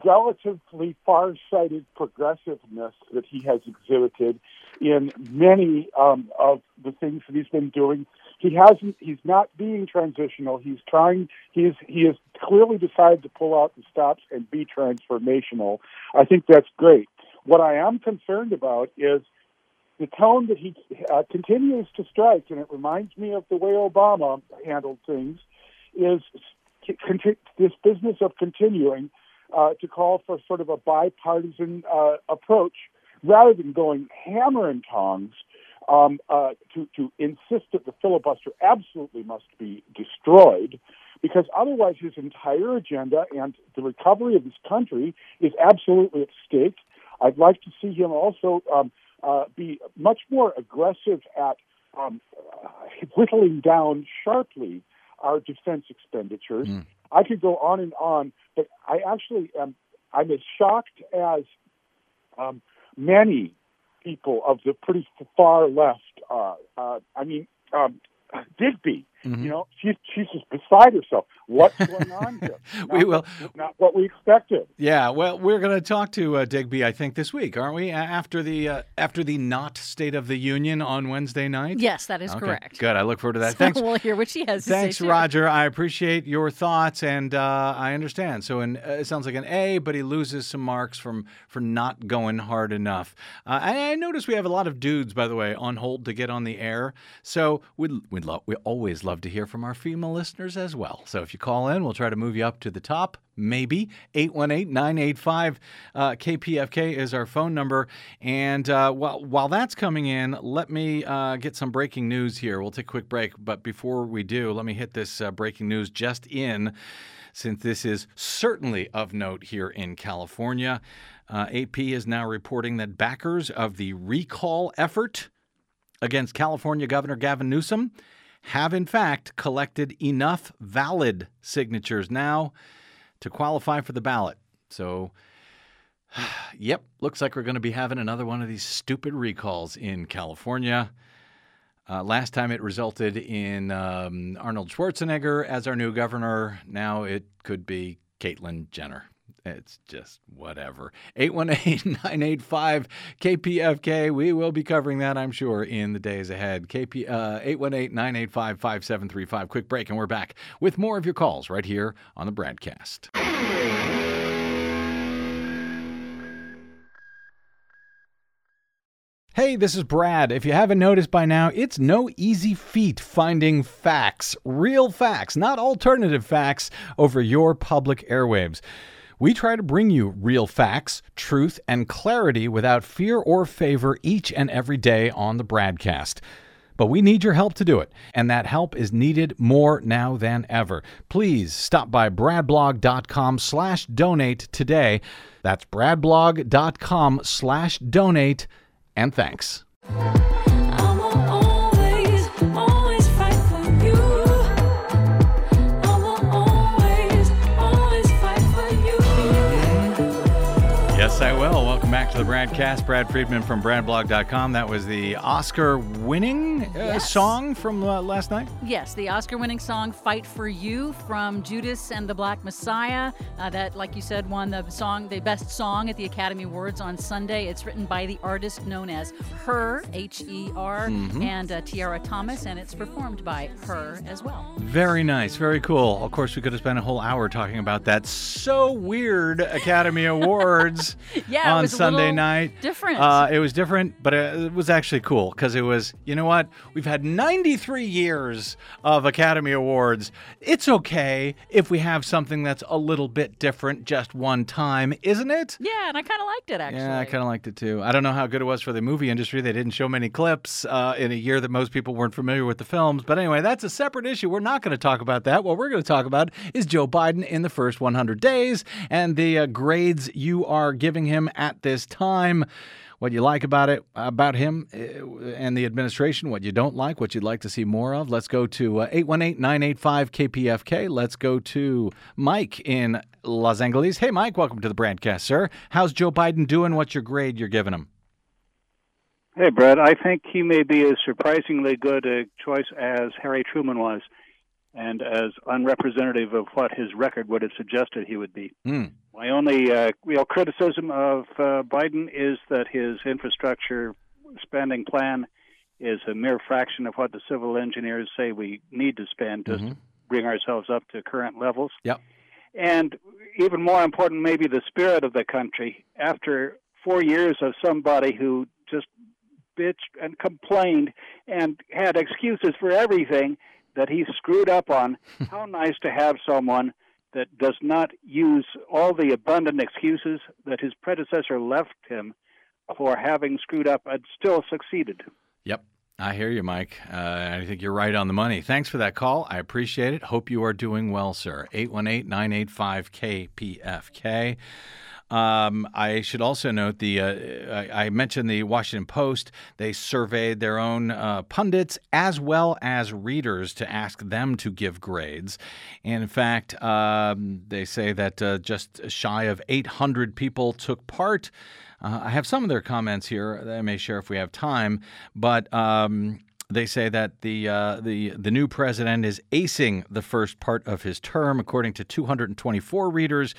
relatively far-sighted progressiveness that he has exhibited in many um, of the things that he's been doing. He hasn't. He's not being transitional. He's trying. He's he has clearly decided to pull out the stops and be transformational. I think that's great. What I am concerned about is the tone that he uh, continues to strike, and it reminds me of the way Obama handled things, is this business of continuing uh, to call for sort of a bipartisan uh, approach rather than going hammer and tongs um, uh, to, to insist that the filibuster absolutely must be destroyed, because otherwise his entire agenda and the recovery of this country is absolutely at stake. I'd like to see him also um, uh, be much more aggressive at um, whittling down sharply our defense expenditures. Mm. I could go on and on, but I actually am I'm as shocked as um, many people of the pretty far left. Uh, uh, I mean, um, Digby Mm-hmm. You know, she's she's just beside herself. What's going on here? Not, we will not what we expected. Yeah, well, we're going to talk to uh, Digby, I think, this week, aren't we? After the uh, after the not State of the Union on Wednesday night. Yes, that is okay, correct. Good. I look forward to that. So thanks. We'll hear what she has. Thanks, say, Roger. I appreciate your thoughts, and uh, I understand. So, an, uh, it sounds like an A, but he loses some marks from for not going hard enough. Uh, I, I notice we have a lot of dudes, by the way, on hold to get on the air. So we'd we'd love we always love to hear from our female listeners as well. So if you call in, we'll try to move you up to the top. Maybe 818 985 uh, KPFK is our phone number. And uh, while, while that's coming in, let me uh, get some breaking news here. We'll take a quick break. But before we do, let me hit this uh, breaking news just in, since this is certainly of note here in California. Uh, AP is now reporting that backers of the recall effort against California Governor Gavin Newsom have in fact collected enough valid signatures now to qualify for the ballot. So, yep, looks like we're going to be having another one of these stupid recalls in California. Uh, last time it resulted in um, Arnold Schwarzenegger as our new governor. Now it could be Caitlyn Jenner. It's just whatever. 818 985 KPFK. We will be covering that, I'm sure, in the days ahead. KP, uh, 818 985 5735. Quick break, and we're back with more of your calls right here on the BradCast. Hey, this is Brad. If you haven't noticed by now, it's no easy feat finding facts, real facts, not alternative facts, over your public airwaves. We try to bring you real facts, truth, and clarity without fear or favor each and every day on the BradCast. But we need your help to do it, and that help is needed more now than ever. Please stop by bradblog.com slash donate today. That's bradblog.com slash donate, and thanks. To the BradCast. Brad Friedman from BradBlog.com. That was the Oscar-winning uh, Yes. song from uh, last night. Yes, the Oscar winning song Fight for You from Judas and the Black Messiah. Uh, that, like you said, won the song, the best song at the Academy Awards on Sunday. It's written by the artist known as Her, H E R, Mm-hmm. and uh, Tiara Thomas, and it's performed by her as well. Very nice, very cool. Of course, we could have spent a whole hour talking about that so weird Academy Awards Yeah, it on Sunday little night. different. Uh, it was different, but it it was actually cool because it was, you know what? We've had 93 years of Academy Awards. It's okay if we have something that's a little bit different just one time, isn't it? Yeah, and I kind of liked it actually. Yeah, I kind of liked it too. I don't know how good it was for the movie industry. They didn't show many clips uh, in a year that most people weren't familiar with the films. But anyway, that's a separate issue. We're not going to talk about that. What we're going to talk about is Joe Biden in the first 100 days and the uh, grades you are giving him at this time. What you like about it, about him uh, and the administration, what you don't like, what you'd like to see more of. Let's go to uh, 818 985 KPFK. Let's go to Mike in Los Angeles. Hey, Mike, welcome to the BradCast, sir. How's Joe Biden doing? What's your grade you're giving him? Hey, Brad. I think he may be as surprisingly good a choice as Harry Truman was, and as unrepresentative of what his record would have suggested he would be. Mm. My only uh, real criticism of uh, Biden is that his infrastructure spending plan is a mere fraction of what the civil engineers say we need to spend just to bring ourselves up to current levels. Yep. And even more important, maybe the spirit of the country. After four years of somebody who just bitched and complained and had excuses for everything that he screwed up on, how nice to have someone that does not use all the abundant excuses that his predecessor left him for having screwed up and still succeeded. Yep. I hear you, Mike. Uh, I think you're right on the money. Thanks for that call. I appreciate it. Hope you are doing well, sir. 818 985 KPFK. Um, I should also note the uh, I, mentioned the Washington Post. They surveyed their own uh, pundits as well as readers to ask them to give grades. And in fact, um, they say that uh, just shy of 800 people took part. Uh, I have some of their comments here that I may share if we have time, but. Um, they say that the uh, the the new president is acing the first part of his term, according to 224 readers,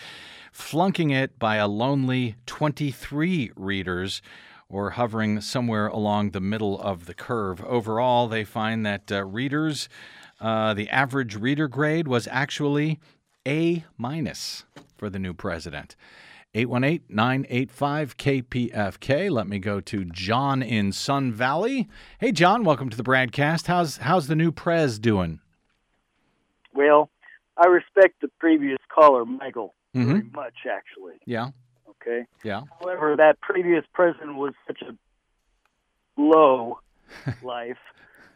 flunking it by a lonely 23 readers, or hovering somewhere along the middle of the curve. Overall, they find that uh, readers, uh, the average reader grade was actually A minus for the new president. 818 985 KPFK. Let me go to John in Sun Valley. Hey, John, welcome to the BradCast. How's, how's the new Prez doing? Well, I respect the previous caller, Michael, very Mhm. much, actually. Yeah, Okay. yeah. However, that previous president was such a low life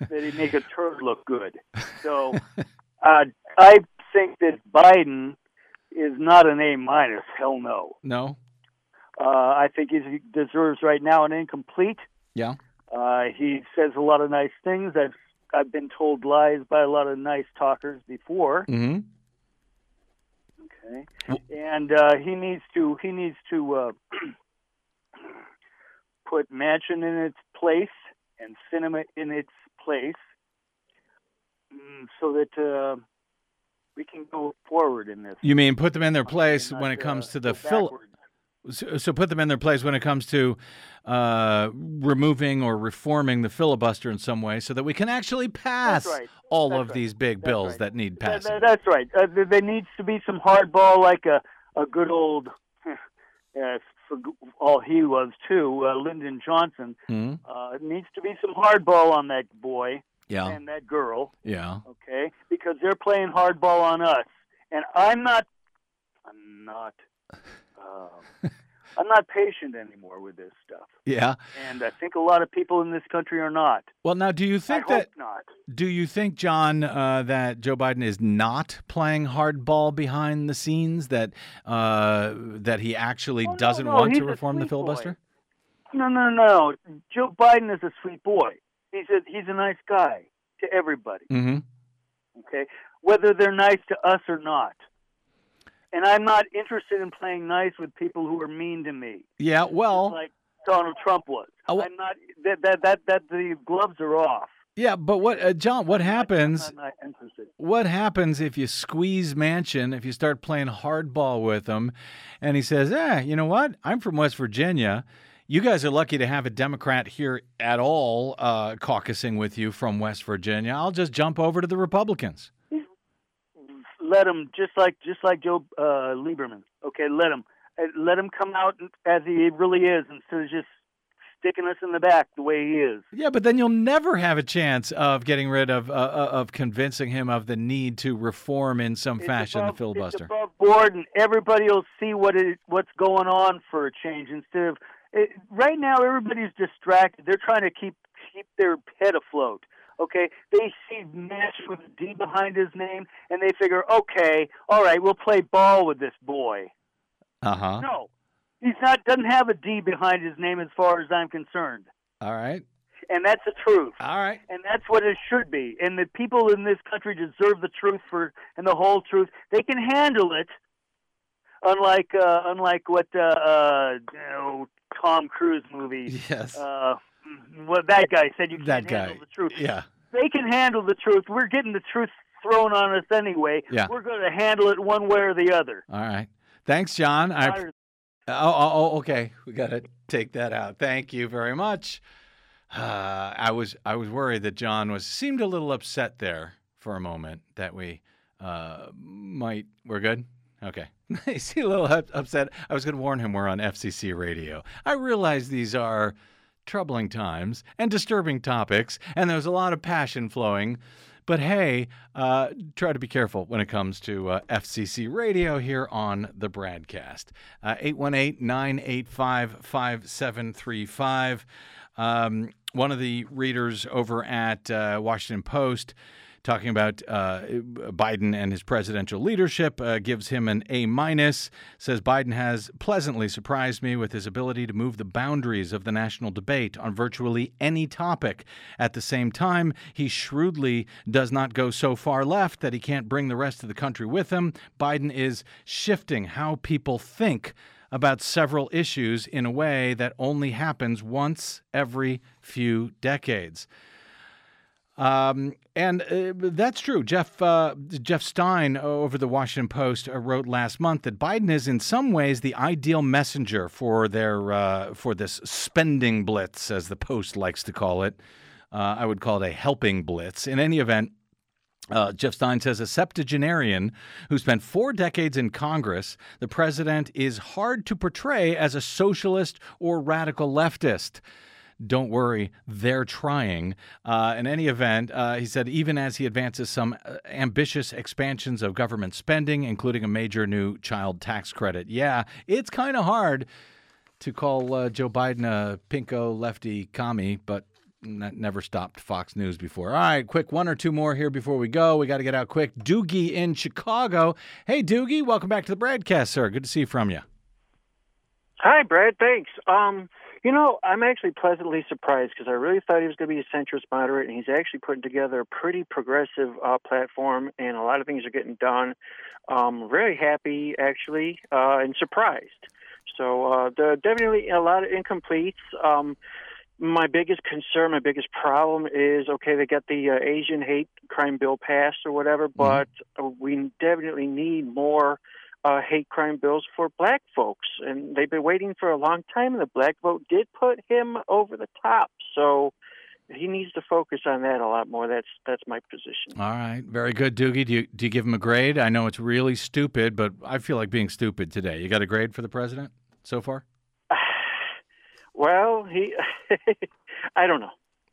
that he make a turd look good. So, uh, I think that Biden is not an A minus. Hell no. No? Uh, I think he deserves right now an incomplete. Yeah. Uh, he says a lot of nice things. I've I've been told lies by a lot of nice talkers before. Mm-hmm. Okay, and uh, he needs to he needs to uh, put Manchin in its place and Sinema in its place, mm, so that uh, we can go forward in this. You mean put them in their place when it comes uh, to the go fil- backwards. So, so put them in their place when it comes to uh, removing or reforming the filibuster in some way, so that we can actually pass right. all That's of right. these big That's bills right. that need passing. that- that's right. Uh, there, needs to be some hardball, like a a good old, uh, for all he was too, uh, Lyndon Johnson. It needs to be some hardball on that boy Yeah, and that girl. yeah. okay? Because they're playing hardball on us, and I'm not, I'm not, uh, I'm not patient anymore with this stuff, Yeah. and I think a lot of people in this country are not. Well, now, do you I think hope that not. do you think, John, uh, that Joe Biden is not playing hardball behind the scenes? That uh, that he actually Oh, doesn't no, want he's to reform the sweet boy. filibuster? No, no, no. Joe Biden is a sweet boy. He's a he's a nice guy to everybody. Mm-hmm. Okay, whether they're nice to us or not. And I'm not interested in playing nice with people who are mean to me. Yeah. Well, like Donald Trump was. Well- I'm not that that that that the gloves are off. yeah. But what, uh, John? What happens? I'm not interested. what happens if you squeeze Manchin? if you start playing hardball with him, and he says, eh, you know what? I'm from West Virginia. You guys are lucky to have a Democrat here at all uh, caucusing with you from West Virginia. I'll just jump over to the Republicans. Let him just like just like Joe uh, Lieberman. Okay, let him Uh, let him come out as he really is instead of just sticking us in the back the way he is. Yeah, but then you'll never have a chance of getting rid of uh, uh, of convincing him of the need to reform in some It's fashion above, the filibuster. It's above board, and everybody will see what it what's going on for a change. Instead of it, right now, everybody's distracted. They're trying to keep keep their head afloat. Okay, they see Nash with a D behind his name, and they figure, okay, all right, we'll play ball with this boy. Uh huh. No, he's not. Doesn't have a D behind his name, as far as I'm concerned, All right. and that's the truth. All right. and that's what it should be. And the people in this country deserve the truth for and the whole truth. They can handle it, unlike uh, unlike what uh, uh, you know, Tom Cruise movie. Yes. Uh, what that guy said you can't that guy. handle the truth. Yeah. They can handle the truth. We're getting the truth thrown on us anyway. Yeah. We're going to handle it one way or the other. All right. Thanks, John. I Oh, oh, oh, okay. We got to take that out. Thank you very much. Uh, I was I was worried that John was seemed a little upset there for a moment that we uh, might. We're good. Okay. he seemed a little upset. I was going to warn him we're on FCC radio. I realize these are troubling times and disturbing topics, and there's a lot of passion flowing. But hey, uh, try to be careful when it comes to uh, FCC radio here on the BradCast. Uh, 818 985 5735. Um, One of the readers over at uh, Washington Post talking about uh, Biden and his presidential leadership uh, gives him an A minus. Says Biden has pleasantly surprised me with his ability to move the boundaries of the national debate on virtually any topic. At the same time, he shrewdly does not go so far left that he can't bring the rest of the country with him. Biden is shifting how people think about several issues in a way that only happens once every few decades. Um, and uh, that's true. Jeff uh, Jeff Stein over the Washington Post uh, wrote last month that Biden is in some ways the ideal messenger for their uh, for this spending blitz, as the Post likes to call it. Uh, I would call it a helping blitz. In any event. Uh, Jeff Stein says a septuagenarian who spent four decades in Congress, the president is hard to portray as a socialist or radical leftist. Don't worry, they're trying. Uh, in any event, uh, he said, even as he advances some uh, ambitious expansions of government spending, including a major new child tax credit. Yeah, it's kind of hard to call uh, Joe Biden a pinko lefty commie, but that never stopped Fox News before. All right, quick one or two more here before we go. We got to get out quick. Doogie in Chicago. Hey, Doogie, welcome back to the BradCast, sir. Good to see you from you. Hi, Brad. Thanks. Um, you know, I'm actually pleasantly surprised because I really thought he was going to be a centrist moderate, and he's actually putting together a pretty progressive uh, platform, and a lot of things are getting done. Um, very happy, actually, uh, and surprised. So uh, there are definitely a lot of incompletes. Um, my biggest concern, my biggest problem is okay, they got the uh, Asian hate crime bill passed or whatever, but uh, we definitely need more uh, hate crime bills for black folks. And they've been waiting for a long time, and the black vote did put him over the top. So he needs to focus on that a lot more. That's that's my position. All right, very good, Doogie. Do you do you give him a grade? I know it's really stupid, but I feel like being stupid today. You got a grade for the president so far? Well, he, I don't know.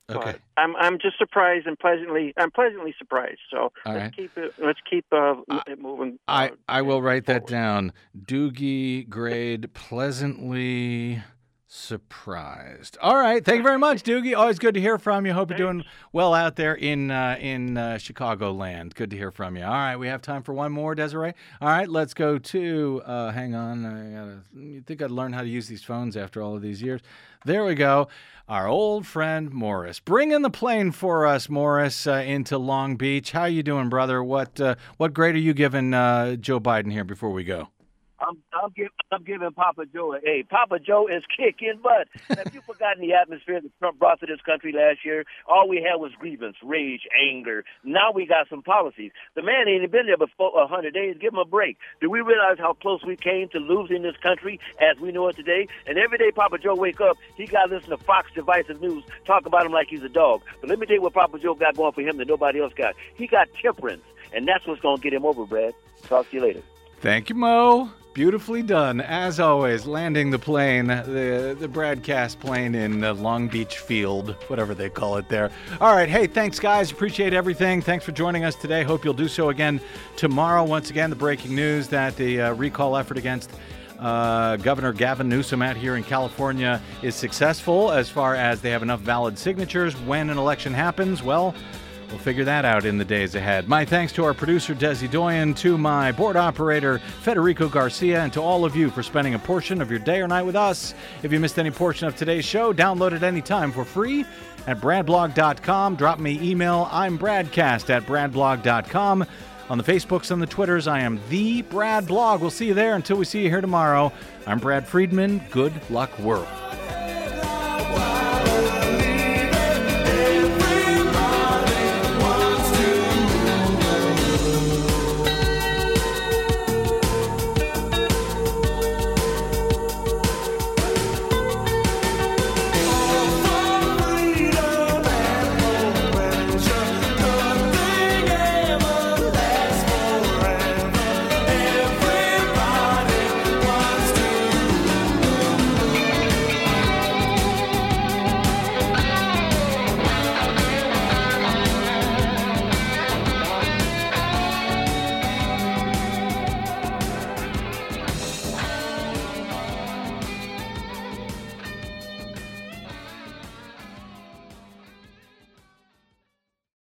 Okay. But I'm I'm just surprised and pleasantly I'm pleasantly surprised. So All let's right. keep it let's keep uh, it moving. I I will write that down. Doogie grade pleasantly surprised. All right, thank you very much, Doogie. Always good to hear from you. Hope you're doing well out there in uh, in uh, Chicagoland. Good to hear from you. All right, we have time for one more, Desiree. All right, let's go to. Uh, hang on, I gotta. You think I'd learn how to use these phones after all of these years? There we go. Our old friend Morris. Bring in the plane for us, Morris, uh, into Long Beach. How you doing, brother? What uh, what grade are you giving uh, Joe Biden here before we go? I'm I'm giving I'm giving Papa Joe a A. Papa Joe is kicking butt. Have you forgotten the atmosphere that Trump brought to this country last year? All we had was grievance, rage, anger. Now we got some policies. The man ain't been there before a hundred days. Give him a break. Do we realize how close we came to losing this country as we know it today? And every day Papa Joe wake up, he got to listen to Fox Divisive News talk about him like he's a dog. But let me tell you what Papa Joe got going for him that nobody else got. He got temperance, and that's what's going to get him over, Brad. Talk to you later. Thank you, Mo. Beautifully done, as always. Landing the plane, the the BradCast plane in uh, Long Beach Field, whatever they call it there. All right, hey, thanks, guys. Appreciate everything. Thanks for joining us today. Hope you'll do so again tomorrow. Once again, the breaking news that the uh, recall effort against uh, Governor Gavin Newsom out here in California is successful as far as they have enough valid signatures. When an election happens, well. We'll figure that out in the days ahead. My thanks to our producer, Desi Doyen, to my board operator, Federico Garcia, and to all of you for spending a portion of your day or night with us. If you missed any portion of today's show, download it anytime for free at bradblog.com. Drop me email. I'm bradcast at bradblog.com. On the Facebooks and the Twitters, I am the Brad Blog. We'll see you there until we see you here tomorrow. I'm Brad Friedman. Good luck, world.